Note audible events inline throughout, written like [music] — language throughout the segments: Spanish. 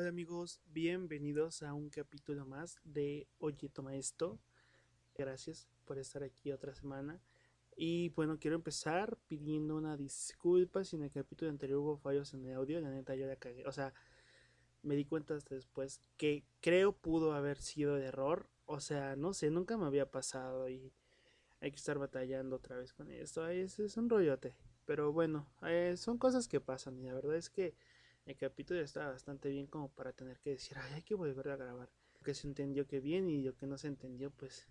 Hola amigos, bienvenidos a un capítulo más de Oye Toma Esto. Gracias por estar aquí otra semana. Y bueno, quiero empezar pidiendo una disculpa si en el capítulo anterior hubo fallos en el audio. La neta yo la cagué. O sea, me di cuenta hasta después que creo pudo haber sido de error. O sea, no sé, nunca me había pasado y hay que estar batallando otra vez con esto. Es, es un rollote. Pero bueno, eh, son cosas que pasan y la verdad es que el capítulo está bastante bien como para tener que decir, ay, hay que volver a grabar. Que se entendió que bien y lo que no se entendió, pues,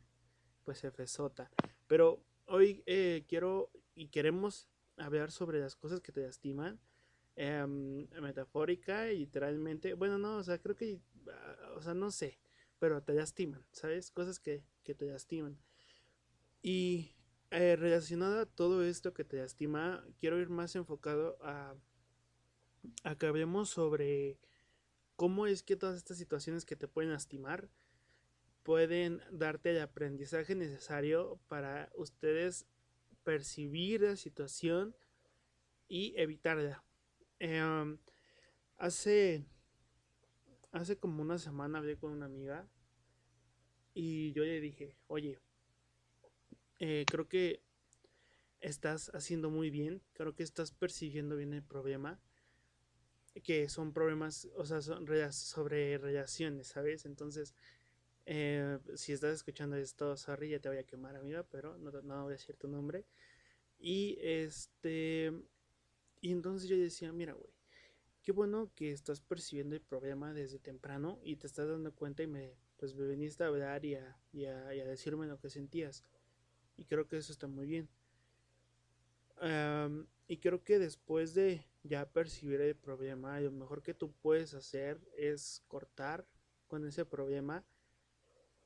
pues se sota. Pero hoy eh, quiero y queremos hablar sobre las cosas que te lastiman. Em, metafórica y literalmente, bueno, no, o sea, creo que, ah, o sea, no sé, pero te lastiman, ¿sabes? Cosas que, que te lastiman. Y eh, relacionado a todo esto que te lastima, quiero ir más enfocado a acabemos sobre cómo es que todas estas situaciones que te pueden lastimar pueden darte el aprendizaje necesario para ustedes percibir la situación y evitarla. Em, hace, hace como una semana hablé con una amiga y yo le dije, oye, eh, creo que estás haciendo muy bien, creo que estás percibiendo bien el problema que son problemas, o sea, son sobre relaciones, ¿sabes? Entonces, eh, si estás escuchando esto, sorry, ya te voy a quemar, amiga, pero no, no voy a decir tu nombre. Y este, y entonces yo decía, mira, güey, qué bueno que estás percibiendo el problema desde temprano y te estás dando cuenta y me, pues me viniste a hablar y a, y a, decirme lo que sentías. Y creo que eso está muy bien. Y creo que después de, ya percibir el problema, lo mejor que tú puedes hacer es cortar con ese problema.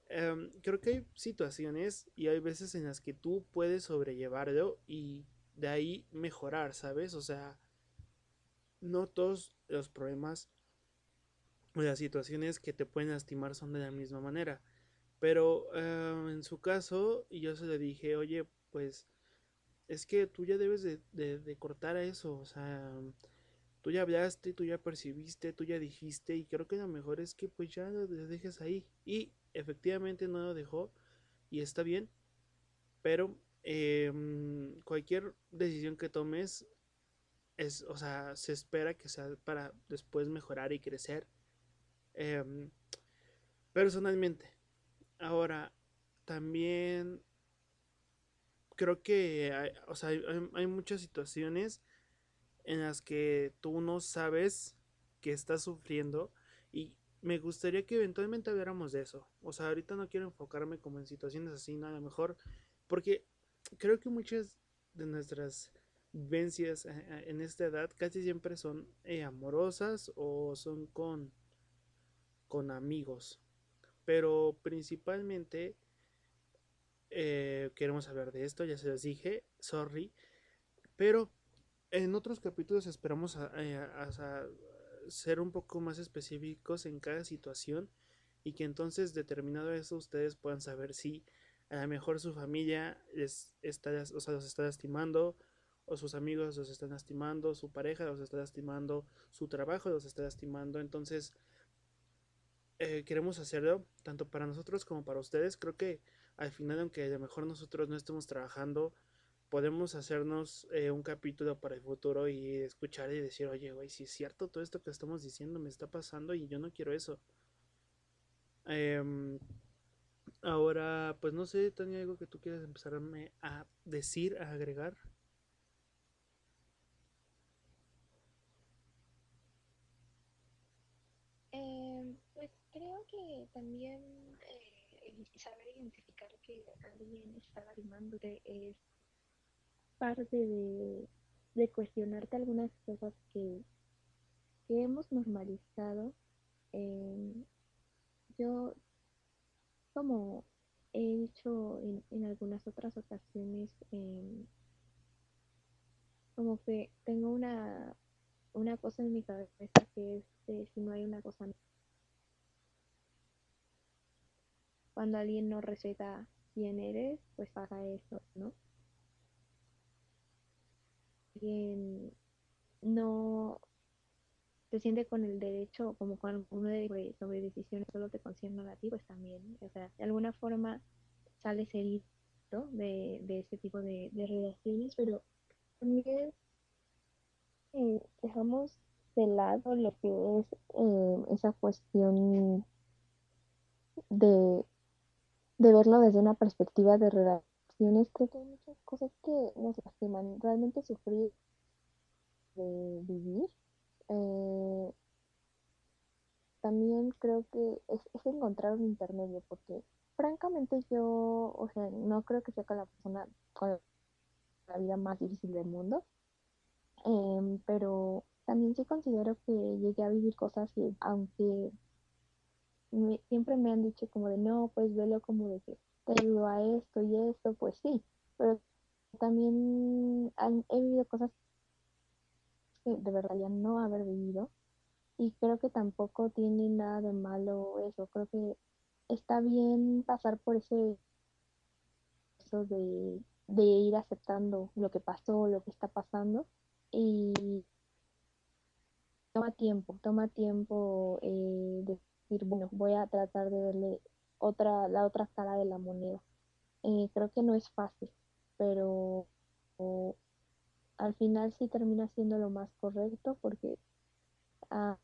Em, creo que hay situaciones y hay veces en las que tú puedes sobrellevarlo y de ahí mejorar, ¿sabes? O sea, no todos los problemas o las situaciones que te pueden lastimar son de la misma manera. Pero em, en su caso, yo se le dije, oye, pues es que tú ya debes de, de, cortar a eso, o sea, tú ya hablaste, tú ya percibiste, tú ya dijiste y creo que lo mejor es que pues ya lo dejes ahí y efectivamente no lo dejó y está bien, pero em, cualquier decisión que tomes es, o sea, se espera que sea para después mejorar y crecer em, personalmente. Ahora, también creo que hay, o sea, hay, muchas situaciones en las que tú no sabes que estás sufriendo y me gustaría que eventualmente habláramos de eso. O sea, ahorita no quiero enfocarme como en situaciones así, nada mejor, porque creo que muchas de nuestras vivencias eh, eh, en esta edad casi siempre son eh, amorosas o son con, con amigos. Pero principalmente eh, queremos hablar de esto, ya se los dije, sorry. Pero en otros capítulos esperamos eh, a, ser un poco más específicos en cada situación y que entonces determinado eso ustedes puedan saber si a lo mejor su familia les está, los está lastimando o sus amigos los están lastimando, su pareja los está lastimando, su trabajo los está lastimando. Entonces, eh, queremos hacerlo tanto para nosotros como para ustedes. Creo que al final, aunque a lo mejor nosotros no estemos trabajando, podemos hacernos eh, un capítulo para el futuro y escuchar y decir, oye, güey, si es cierto todo esto que estamos diciendo me está pasando y yo no quiero eso. Em, ahora, pues no sé, Tania, algo que tú quieras empezarme a decir, a agregar. Em, pues creo que también saber identificar que alguien está lastimándote es parte de, cuestionarte algunas cosas que, hemos normalizado. yo, como he dicho en, algunas otras ocasiones, como que tengo una, una cosa en mi cabeza que es si no hay una cosa cuando alguien no respeta quién eres, pues pasa eso, ¿no? Alguien no se siente con el derecho, como con uno de sobre decisiones solo te concierne a ti, pues también, o sea, de alguna forma sales herido de, de ese tipo de, de relaciones, pero también eh, dejamos de lado lo que es eh, esa cuestión de, de verlo desde una perspectiva de relaciones. Creo que hay muchas cosas que nos lastiman. Realmente sufrir de vivir. Eh, también creo que es, es, encontrar un intermedio, porque francamente yo, o sea, no creo que sea con la persona con la vida más difícil del mundo, eh, pero también sí considero que llegué a vivir cosas y aunque siempre me han dicho como de no, pues velo como de que te ayudo a esto y esto, pues sí, pero también han, he vivido cosas que de verdad ya no haber vivido y creo que tampoco tiene nada de malo eso, creo que está bien pasar por ese eso de, de ir aceptando lo que pasó, lo que está pasando y toma tiempo, toma tiempo eh, bueno, voy a tratar de verle otra, la otra cara de la moneda. Eh, creo que no es fácil, pero al final sí termina siendo lo más correcto porque a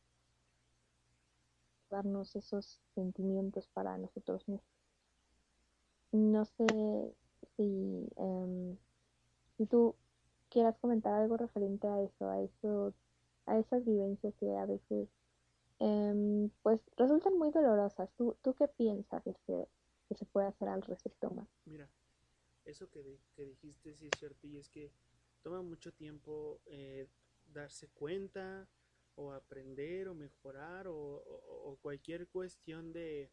darnos esos sentimientos para nosotros mismos. No sé si, em, si tú quieras comentar algo referente a eso, a eso a esas vivencias que a veces em, pues resultan muy dolorosas. ¿Tú, tú qué piensas que se, puede hacer al respecto más? Mira, eso que, que dijiste sí es cierto y es que toma mucho tiempo eh, darse cuenta o aprender o mejorar o, o, cualquier cuestión de,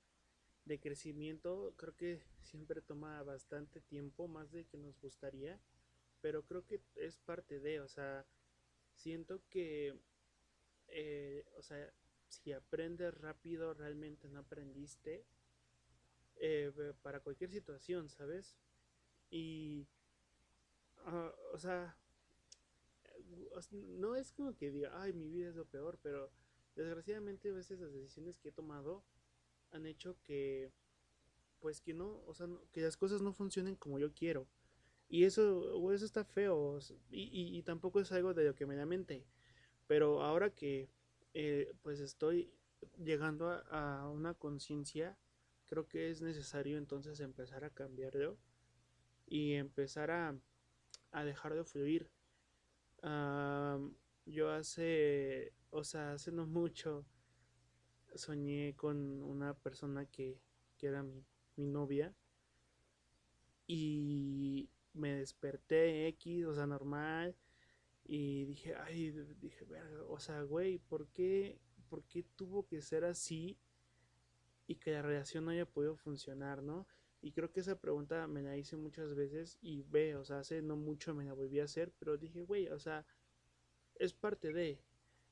de crecimiento creo que siempre toma bastante tiempo más de que nos gustaría pero creo que es parte de o sea siento que, eh, o sea, si aprendes rápido, realmente no aprendiste eh, para cualquier situación, ¿sabes? Y, uh, o sea, no es como que diga, ay, mi vida es lo peor, pero desgraciadamente a veces las decisiones que he tomado han hecho que, pues que no, o sea, que las cosas no funcionen como yo quiero. Y eso, eso está feo. Y, y, tampoco es algo de lo que me da mente. Pero ahora que eh, pues estoy llegando a, una conciencia, creo que es necesario entonces empezar a cambiarlo y empezar a, a dejar de fluir. yo hace, o sea, hace no [laughs] mucho soñé con una persona que, que era mi, mi novia y me desperté X, o sea, normal. Y dije, ay, dije, o sea, güey, ¿por qué, ¿por qué tuvo que ser así y que la relación no haya podido funcionar, no? Y creo que esa pregunta me la hice muchas veces y ve, o sea, hace no mucho me la volví a hacer, pero dije, güey, o sea, es parte de,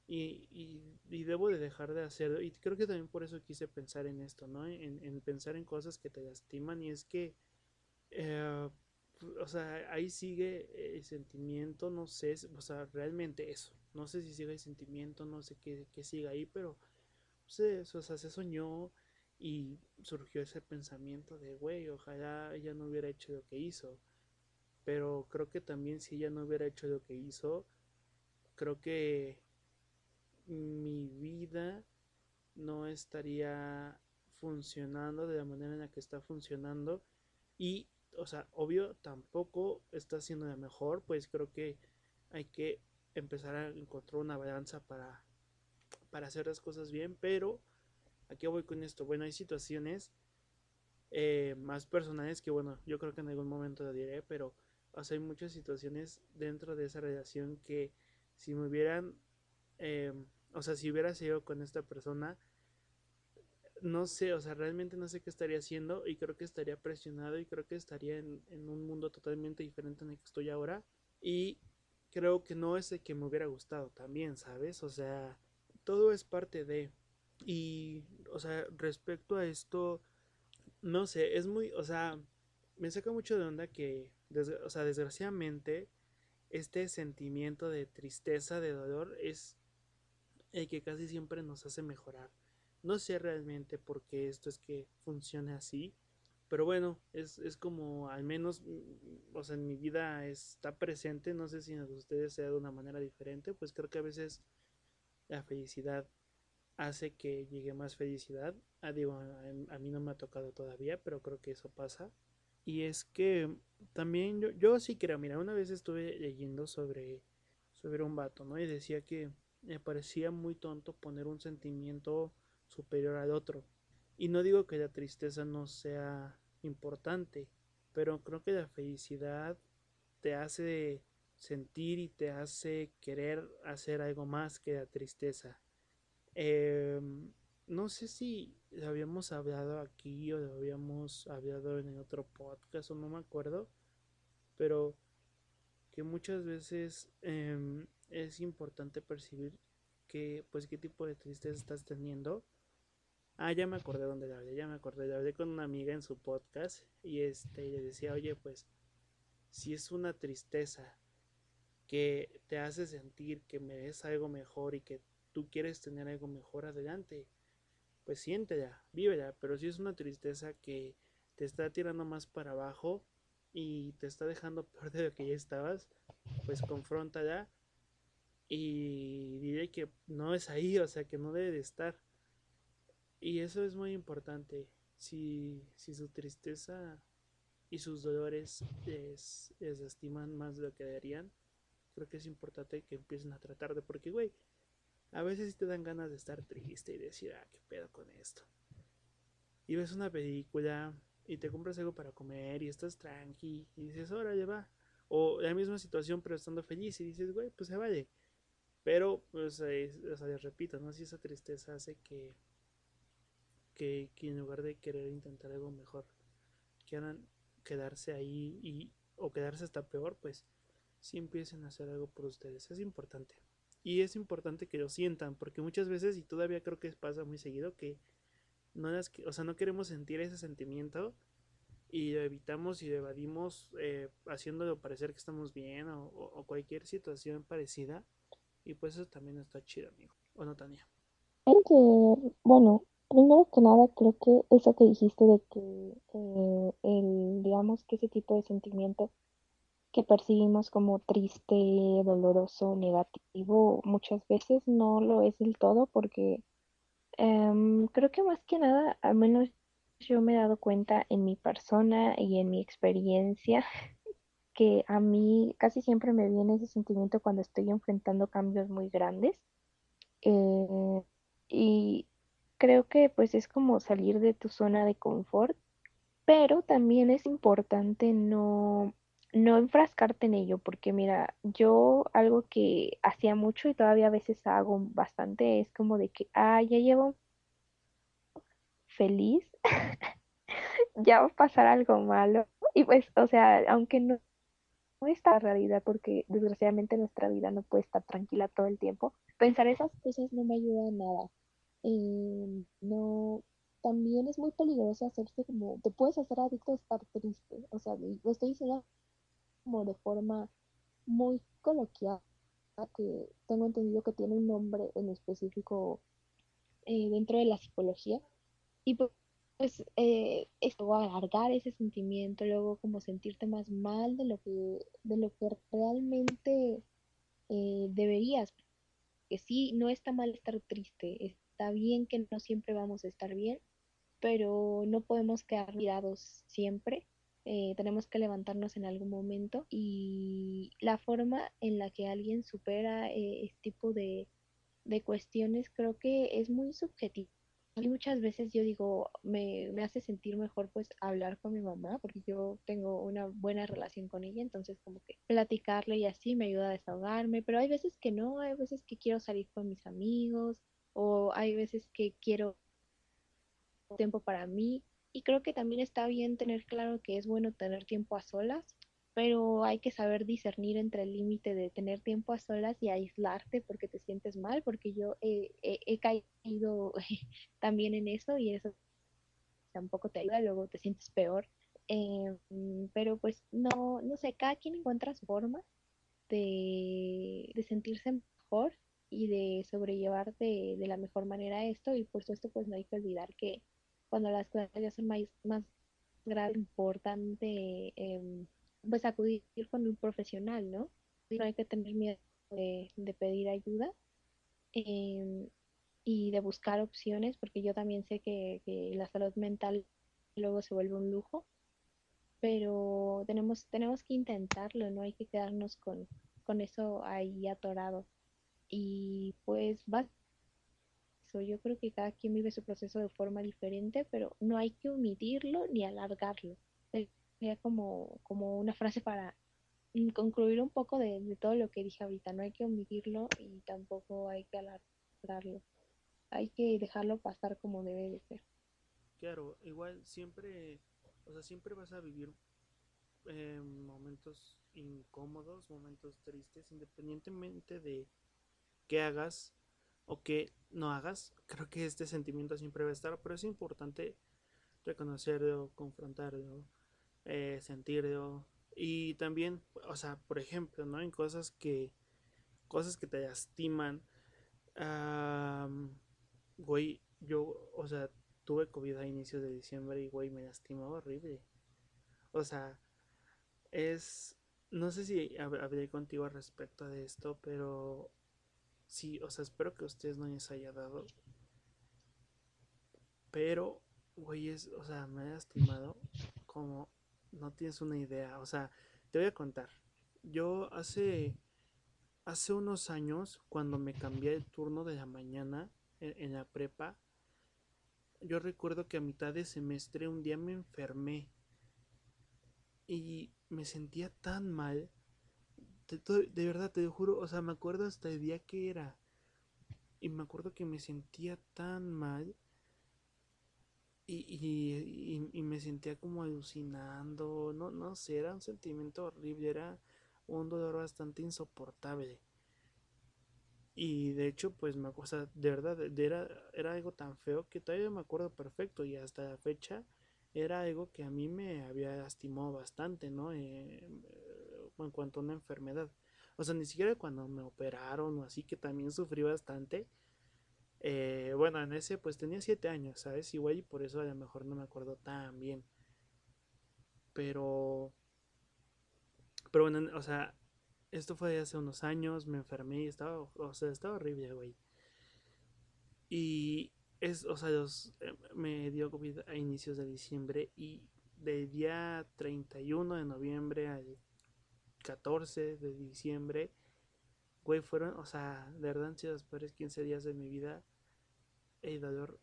y, y, y, debo de dejar de hacerlo. Y creo que también por eso quise pensar en esto, ¿no? En, en pensar en cosas que te lastiman y es que... Eh, o sea, ahí sigue el sentimiento, no sé, o sea, realmente eso. No sé si sigue el sentimiento, no sé qué, qué sigue ahí, pero pues, o sea, se soñó y surgió ese pensamiento de, güey, ojalá ella no hubiera hecho lo que hizo. Pero creo que también si ella no hubiera hecho lo que hizo, creo que mi vida no estaría funcionando de la manera en la que está funcionando y o sea, obvio, tampoco está siendo la mejor, pues creo que hay que empezar a encontrar una balanza para, para hacer las cosas bien, pero aquí voy con esto. Bueno, hay situaciones eh, más personales que, bueno, yo creo que en algún momento lo diré, pero o sea, hay muchas situaciones dentro de esa relación que si me hubieran, eh, o sea, si hubiera seguido con esta persona, no sé, o sea, realmente no sé qué estaría haciendo y creo que estaría presionado y creo que estaría en, un mundo totalmente diferente en el que estoy ahora y creo que no es el que me hubiera gustado también, ¿sabes? O sea, todo es parte de... Y, o sea, respecto a esto, no sé, es muy, o sea, me saca mucho de onda que, o sea, desgraciadamente, este sentimiento de tristeza, de dolor, es y que casi siempre nos hace mejorar. No sé realmente por qué esto es que funcione así, pero bueno, es, es como al menos, o sea, en mi vida está presente, no sé si en ustedes sea de una manera diferente, pues creo que a veces la felicidad hace que llegue más felicidad. Ah, digo, a, mí no me ha tocado todavía, pero creo que eso pasa. Y es que también yo, yo sí creo, mira, una vez estuve leyendo sobre, sobre un vato, ¿no? Y decía que me parecía muy tonto poner un sentimiento superior al otro. Y no digo que la tristeza no sea importante, pero creo que la felicidad te hace sentir y te hace querer hacer algo más que la tristeza. Em, no sé si lo habíamos hablado aquí o lo habíamos hablado en el otro podcast o no me acuerdo, pero que muchas veces em, es importante percibir que, pues, qué tipo de tristeza estás teniendo Ah, ya me acordé dónde la hablé, ya me acordé, la hablé con una amiga en su podcast y este le decía, oye, pues si es una tristeza que te hace sentir que mereces algo mejor y que tú quieres tener algo mejor adelante, pues siéntela, vívela, pero si es una tristeza que te está tirando más para abajo y te está dejando [laughs] peor de lo que ya estabas, pues confróntala y dile que no es ahí, o sea, que no debe de estar y eso es muy importante. Si, si su tristeza y sus dolores les, les lastiman más de lo que deberían, creo que es importante que empiecen a tratar de, porque, güey, a veces te dan ganas de estar triste y decir, ah, qué pedo con esto. Y ves una película y te compras algo para comer y estás tranqui y dices, órale, va. O la misma situación, pero estando feliz y dices, güey, pues se vale. Pero, pues, o sea, les repito, ¿no? Si esa tristeza hace que que, en lugar de querer intentar algo mejor, quieran quedarse ahí y, o quedarse hasta peor, pues sí empiecen a hacer algo por ustedes. Es importante. Y es importante que lo sientan, porque muchas veces, y todavía creo que pasa muy seguido, que no las, o sea, no queremos sentir ese sentimiento y lo evitamos y lo evadimos eh, haciéndolo parecer que estamos bien o, cualquier situación parecida. Y pues eso también está chido, amigo. ¿O no, Tania? bueno, Primero que nada, creo que eso que dijiste de que eh, el, digamos que ese tipo de sentimiento que percibimos como triste, doloroso, negativo, muchas veces no lo es del todo porque em, creo que más que nada, al menos yo me he dado cuenta en mi persona y en mi experiencia [laughs] que a mí casi siempre me viene ese sentimiento cuando estoy enfrentando cambios muy grandes. Eh, y creo que pues es como salir de tu zona de confort, pero también es importante no, no enfrascarte en ello, porque mira, yo algo que hacía mucho y todavía a veces hago bastante es como de que, ah, ya llevo feliz, [laughs] ya va a pasar algo malo. Y pues, o sea, aunque no, no está la realidad, porque desgraciadamente nuestra vida no puede estar tranquila todo el tiempo, pensar esas cosas no me ayuda nada. Eh, no, también es muy peligroso hacerse como, te puedes hacer adicto a estar triste, o sea, lo estoy diciendo como de forma muy coloquial, que tengo entendido que tiene un nombre en específico eh, dentro de la psicología, y pues eh, esto va a alargar ese sentimiento, luego como sentirte más mal de lo que, de lo que realmente eh, deberías, que sí, no está mal estar triste, está bien que no siempre vamos a estar bien, pero no podemos quedar mirados siempre. Eh, tenemos que levantarnos en algún momento y la forma en la que alguien supera eh, este tipo de, de cuestiones creo que es muy subjetivo. Y muchas veces yo digo, me, me, hace sentir mejor pues hablar con mi mamá, porque yo tengo una buena relación con ella, entonces como que platicarle y así me ayuda a desahogarme, pero hay veces que no, hay veces que quiero salir con mis amigos, o hay veces que quiero tiempo para mí y creo que también está bien tener claro que es bueno tener tiempo a solas, pero hay que saber discernir entre el límite de tener tiempo a solas y aislarte porque te sientes mal, porque yo he, he, caído [laughs] también en eso y eso tampoco te ayuda, luego te sientes peor. Eh, pero pues no, no sé, cada quien encuentra su forma de, de sentirse mejor y de sobrellevar de, de la mejor manera esto y por supuesto pues no hay que olvidar que cuando las cosas ya son más, más graves, importante eh, pues acudir con un profesional, ¿no? No hay que tener miedo de, de pedir ayuda eh, y de buscar opciones, porque yo también sé que, que, la salud mental luego se vuelve un lujo, pero tenemos, tenemos que intentarlo, no hay que quedarnos con, con eso ahí atorado. Y pues va yo creo que cada quien vive su proceso de forma diferente, pero no hay que omitirlo ni alargarlo. Sería como, como una frase para concluir un poco de, todo lo que dije ahorita. No hay que omitirlo y tampoco hay que alargarlo. Hay que dejarlo pasar como debe de ser. Claro, igual siempre, o sea, siempre vas a vivir eh, momentos incómodos, momentos tristes, independientemente de qué hagas o que no hagas, creo que este sentimiento siempre va a estar, pero es importante reconocerlo, confrontarlo, eh, sentirlo y también, o sea, por ejemplo, ¿no? En cosas que, cosas que te lastiman, güey, yo, o sea, tuve COVID a inicios de diciembre y, güey, me lastimó horrible. O sea, es, no sé si hablé contigo al respecto de esto, pero Sí, o sea, espero que ustedes no les haya dado. Pero, güey, es, o sea, me ha lastimado como no tienes una idea. O sea, te voy a contar. Yo hace, hace unos años, cuando me cambié el turno de la mañana en, en la prepa, yo recuerdo que a mitad de semestre un día me enfermé y me sentía tan mal de verdad, te juro, o sea, me acuerdo hasta el día que era. Y me acuerdo que me sentía tan mal. Y, y, y, me sentía como alucinando. No, no sé, era un sentimiento horrible. Era un dolor bastante insoportable. Y de hecho, pues me o sea, de verdad, era, era algo tan feo que todavía me acuerdo perfecto. Y hasta la fecha era algo que a mí me había lastimado bastante, ¿no? Eh, en cuanto a una enfermedad. O sea, ni siquiera cuando me operaron o así, que también sufrí bastante. Eh, bueno, en ese pues tenía 7 años, ¿sabes? Igual y por eso a lo mejor no me acuerdo tan bien. Pero... Pero bueno, o sea, esto fue hace unos años, me enfermé y estaba, o sea, estaba horrible, güey. Y es, o sea, eh, me dio COVID a inicios de diciembre y del día 31 de noviembre al 14 de diciembre, güey, fueron, o sea, de verdad han sido los peores 15 días de mi vida. El dolor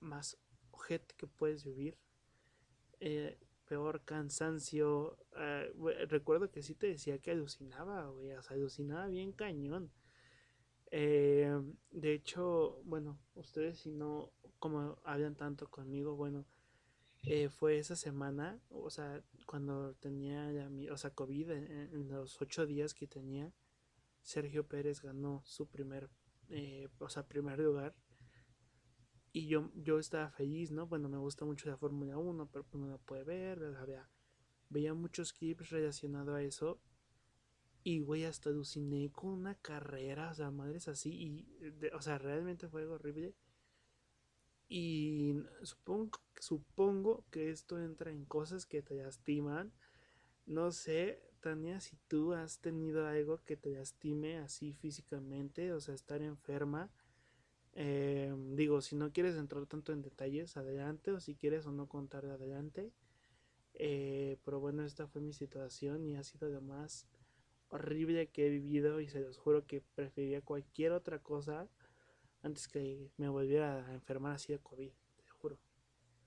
más ojete que puedes vivir. Eh, peor cansancio. Eh, recuerdo que sí te decía que alucinaba, güey, o sea, alucinaba bien cañón. Eh, de hecho, bueno, ustedes si no, como hablan tanto conmigo, bueno, eh, fue esa semana, o sea, cuando tenía ya mi, o sea, COVID, en, los ocho días que tenía, Sergio Pérez ganó su primer, eh, o sea, primer lugar. Y yo, yo estaba feliz, ¿no? Bueno, me gusta mucho la Fórmula 1, pero pues no la puede ver, veía, muchos clips relacionados a eso. Y, güey, hasta aluciné con una carrera, o sea, madres así. Y, o sea, realmente fue horrible. Y supongo, supongo que esto entra en cosas que te lastiman. No sé, Tania, si tú has tenido algo que te lastime así físicamente, o sea, estar enferma. Eh, digo, si no quieres entrar tanto en detalles, adelante, o si quieres o no contar adelante. Eh, pero bueno, esta fue mi situación y ha sido lo más horrible que he vivido y se los juro que preferiría cualquier otra cosa antes que me volviera a enfermar así de COVID, te juro.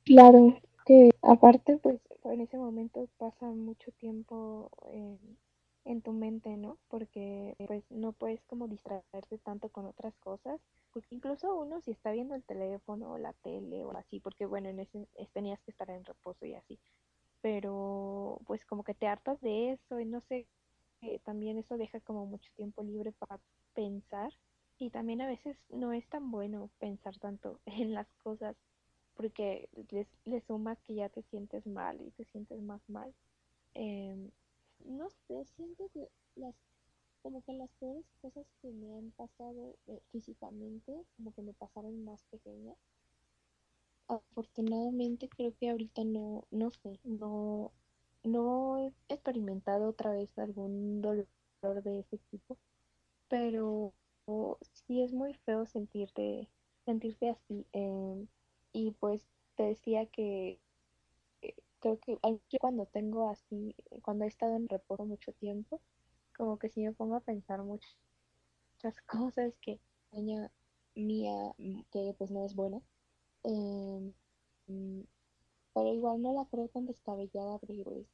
Claro, que aparte pues en ese momento pasa mucho tiempo en, tu mente, ¿no? Porque pues no puedes como distraerte tanto con otras cosas, porque incluso uno si está viendo el teléfono o la tele o así, porque bueno, en ese tenías que estar en reposo y así, pero pues como que te hartas de eso y no sé, eh, también eso deja como mucho tiempo libre para pensar y también a veces no es tan bueno pensar tanto [laughs] en las cosas porque le suma que ya te sientes mal y te sientes más mal. Em, no sé, siento que las como que las peores cosas que me han pasado eh, físicamente, como que me pasaron más pequeñas. Afortunadamente creo que ahorita no, no sé, no, no he experimentado otra vez algún dolor de ese tipo, pero sí es muy feo sentirte, sentirte así. Em, y pues te decía que eh, creo que cuando tengo así, cuando he estado en reposo mucho tiempo, como que si me pongo a pensar muchas [laughs] cosas que niña mía que pues no es buena em, pero igual no la creo tan descabellada porque pues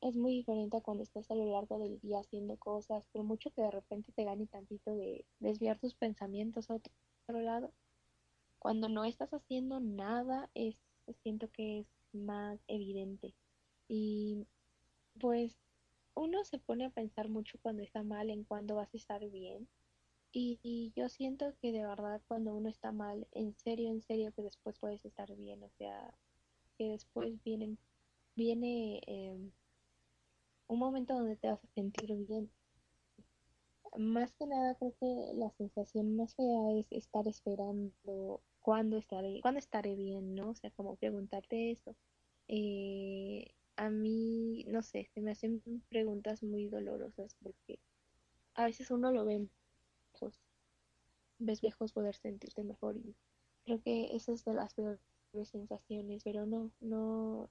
es muy diferente a cuando estás a lo largo del día haciendo cosas pero mucho que de repente te gane tantito de desviar tus pensamientos a otro, lado cuando no estás haciendo nada es siento que es más evidente y pues uno se pone a pensar mucho cuando está mal en cuándo vas a estar bien. Y, yo siento que de verdad cuando uno está mal, en serio, en serio que después puedes estar bien. O sea, que después viene, viene em, un momento donde te vas a sentir bien. Más que nada creo que la sensación más fea es estar esperando cuándo estaré, cuándo estaré bien, ¿no? O sea, como preguntarte eso. Eh, a mí, no sé, se me hacen preguntas muy dolorosas porque a veces uno lo ve lejos, ves lejos poder sentirte mejor y creo que esa es de las peores sensaciones, pero no, no,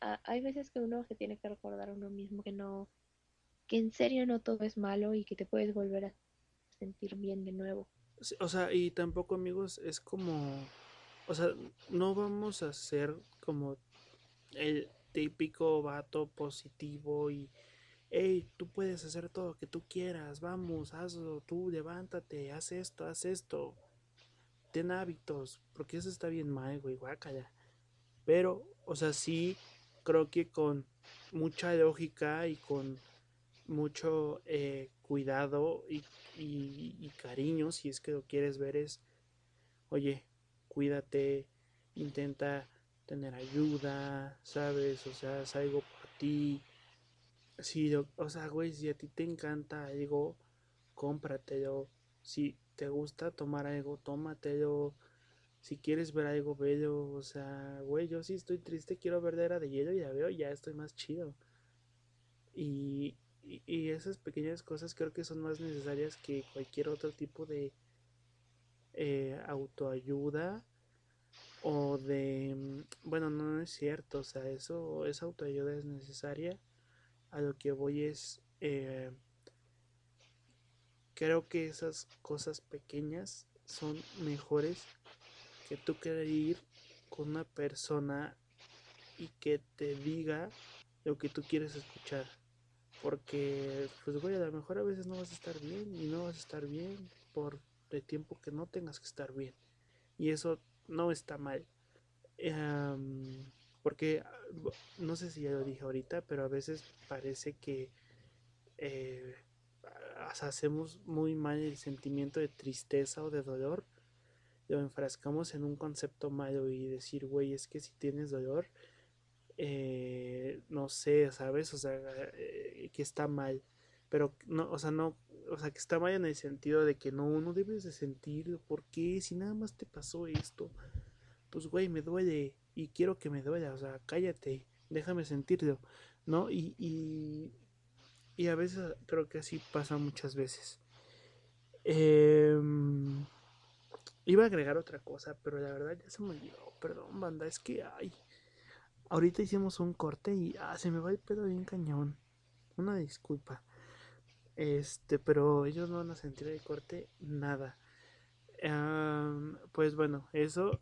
hay veces que uno se tiene que recordar a uno mismo que no, que en serio no todo es malo y que te puedes volver a sentir bien de nuevo. o sea, y tampoco amigos, es como, o sea, no vamos a ser como el típico vato positivo y, hey, tú puedes hacer todo lo que tú quieras, vamos, hazlo, tú levántate, haz esto, haz esto, ten hábitos, porque eso está bien mal, güey, guácala. Pero, o sea, sí, creo que con mucha lógica y con mucho eh, cuidado y, y, cariño, si es que lo quieres ver, es, oye, cuídate, intenta tener ayuda, ¿sabes? O sea, es algo por ti. Si, o sea, güey, si a ti te encanta algo, cómpratelo. Si te gusta tomar algo, tómatelo. Si quieres ver algo bello, o sea, güey, yo sí estoy triste, quiero ver de era de hielo y ya veo, ya estoy más chido. Y, y, esas pequeñas cosas creo que son más necesarias que cualquier otro tipo de eh, autoayuda o de, mm, bueno, no es cierto, o sea, eso, esa autoayuda es necesaria. A lo que voy es, eh, creo que esas cosas pequeñas son mejores que tú querer ir con una persona y que te diga lo que tú quieres escuchar. Porque, pues, güey, a lo mejor a veces no vas a estar bien y no vas a estar bien por el tiempo que no tengas que estar bien. Y eso no está mal. porque no sé si ya lo dije ahorita, pero a veces parece que eh, hacemos muy mal el sentimiento de tristeza o de dolor. Lo enfrascamos en un concepto malo y decir, güey, es que si tienes dolor, eh, no sé, ¿sabes? O sea, eh, que está mal. Pero no, o sea, no, o sea, que está mal en el sentido de que no, no debes de sentirlo, porque si nada más te pasó esto, pues güey, me duele y quiero que me duela, o sea, cállate, déjame sentirlo, ¿no? Y, y, y a veces creo que así pasa muchas veces. Em, iba a agregar otra cosa, pero la verdad ya se me olvidó, perdón, banda, es que, ay, ahorita hicimos un corte y, ah, se me va el pedo bien cañón, una disculpa. Este, pero ellos no van a sentir el corte nada. pues bueno, eso,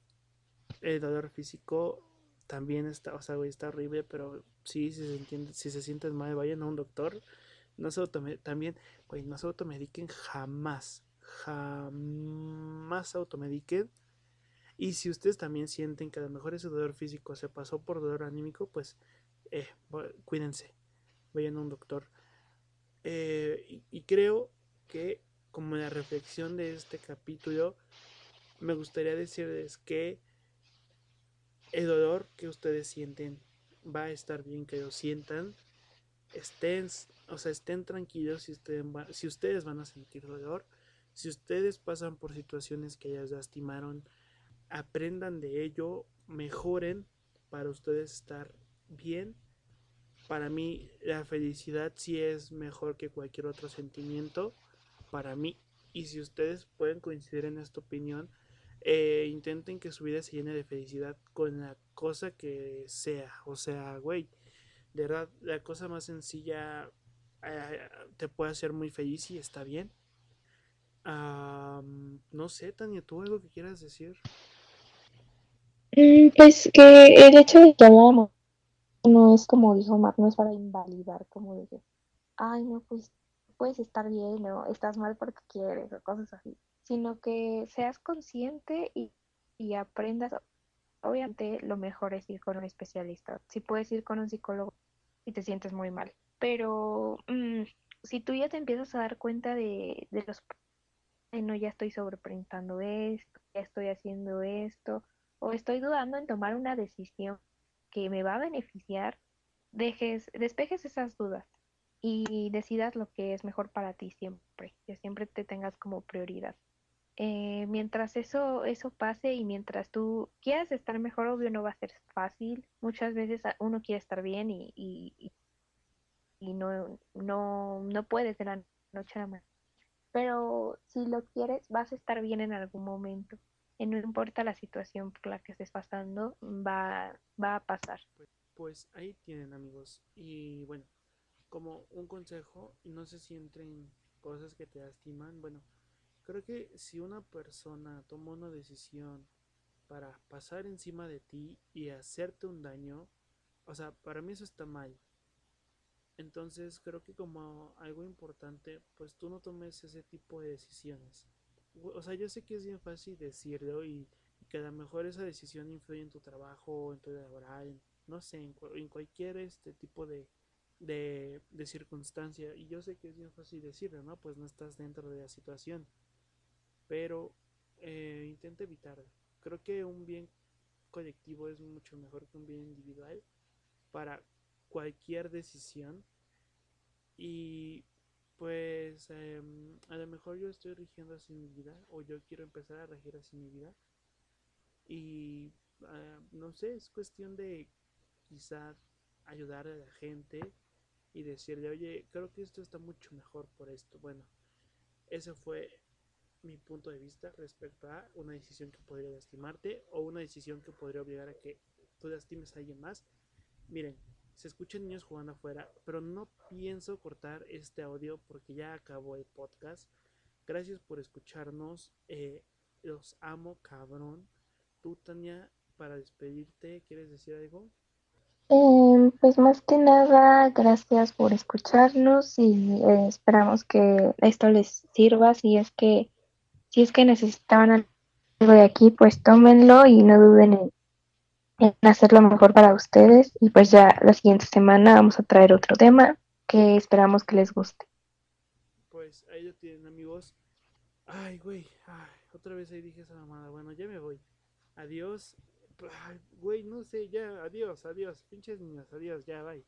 el dolor físico también está, o sea, güey, está horrible, pero sí, si se entiende, si se sienten mal, vayan a un doctor. No se automediquen, también, güey, no se automediquen jamás, jamás automediquen. Y si ustedes también sienten que a lo mejor ese dolor físico se pasó por dolor anímico, pues eh, cuídense, vayan a un doctor. Eh, y, creo que como la reflexión de este capítulo, me gustaría decirles que el dolor que ustedes sienten va a estar bien que lo sientan, estén o sea, estén tranquilos si si ustedes van a sentir dolor, si ustedes pasan por situaciones que ellas lastimaron, aprendan de ello, mejoren para ustedes estar bien. Para mí la felicidad sí es mejor que cualquier otro sentimiento, para mí. Y si ustedes pueden coincidir en esta opinión, eh, intenten que su vida se llene de felicidad con la cosa que sea. O sea, güey, de verdad, la cosa más sencilla eh, te puede hacer muy feliz y está bien. No sé, Tania, ¿tú algo que quieras decir? Mm, pues que el hecho de que hablamos no es como dijo Mar, no es para invalidar, como de ay, no, pues puedes estar bien o estás mal porque quieres o cosas así, sino que seas consciente y, y aprendas. Obviamente lo mejor es ir con un especialista. Si puedes ir con un psicólogo y te sientes muy mal, pero mm, si tú ya te empiezas a dar cuenta de, de los no ya estoy sobreprintando esto, ya estoy haciendo esto, o estoy dudando en tomar una decisión que me va a beneficiar, dejes, despejes esas dudas y decidas lo que es mejor para ti siempre, que siempre te tengas como prioridad. Eh, mientras eso, eso pase y mientras tú quieras estar mejor, obvio no va a ser fácil. Muchas veces uno quiere estar bien y, y, y no, no, no puedes de la noche a la mañana. Pero si lo quieres, vas a estar bien en algún momento. No importa la situación por la que estés pasando, va, va a pasar. Pues, pues ahí tienen amigos. Y bueno, como un consejo, no se sienten cosas que te lastiman. Bueno, creo que si una persona toma una decisión para pasar encima de ti y hacerte un daño, o sea, para mí eso está mal. Entonces creo que como algo importante, pues tú no tomes ese tipo de decisiones. O sea, yo sé que es bien fácil decirlo y, que a lo mejor esa decisión influye en tu trabajo, en tu laboral, no sé, en, en cualquier este tipo de, de, circunstancia. Y yo sé que es bien fácil decirlo, ¿no? Pues no estás dentro de la situación. Pero eh, intenta evitarlo. Creo que un bien colectivo es mucho mejor que un bien individual para cualquier decisión. Y pues em, a lo mejor yo estoy rigiendo así mi vida o yo quiero empezar a regir así mi vida. Y ah, no sé, es cuestión de quizás ayudar a la gente y decirle, oye, creo que esto está mucho mejor por esto. Bueno, ese fue mi punto de vista respecto a una decisión que podría lastimarte o una decisión que podría obligar a que tú lastimes a alguien más. Miren, se escuchan niños jugando afuera, pero no pienso cortar este audio porque ya acabó el podcast. Gracias por escucharnos. Eh, los amo, cabrón. Tú, Tania, para despedirte, ¿quieres decir algo? Em, pues más que nada, gracias por escucharnos y eh, esperamos que esto les sirva. Si es que, si es que necesitaban algo de aquí, pues tómenlo y no duden en, en hacer lo mejor para ustedes. Y pues ya la siguiente semana vamos a traer otro tema que esperamos que les guste. Pues ahí lo tienen, amigos. Ay, güey, otra vez ahí dije esa mamada. Bueno, ya me voy. Adiós güey, no sé, ya, adiós, adiós, pinches niños, adiós, ya, bye.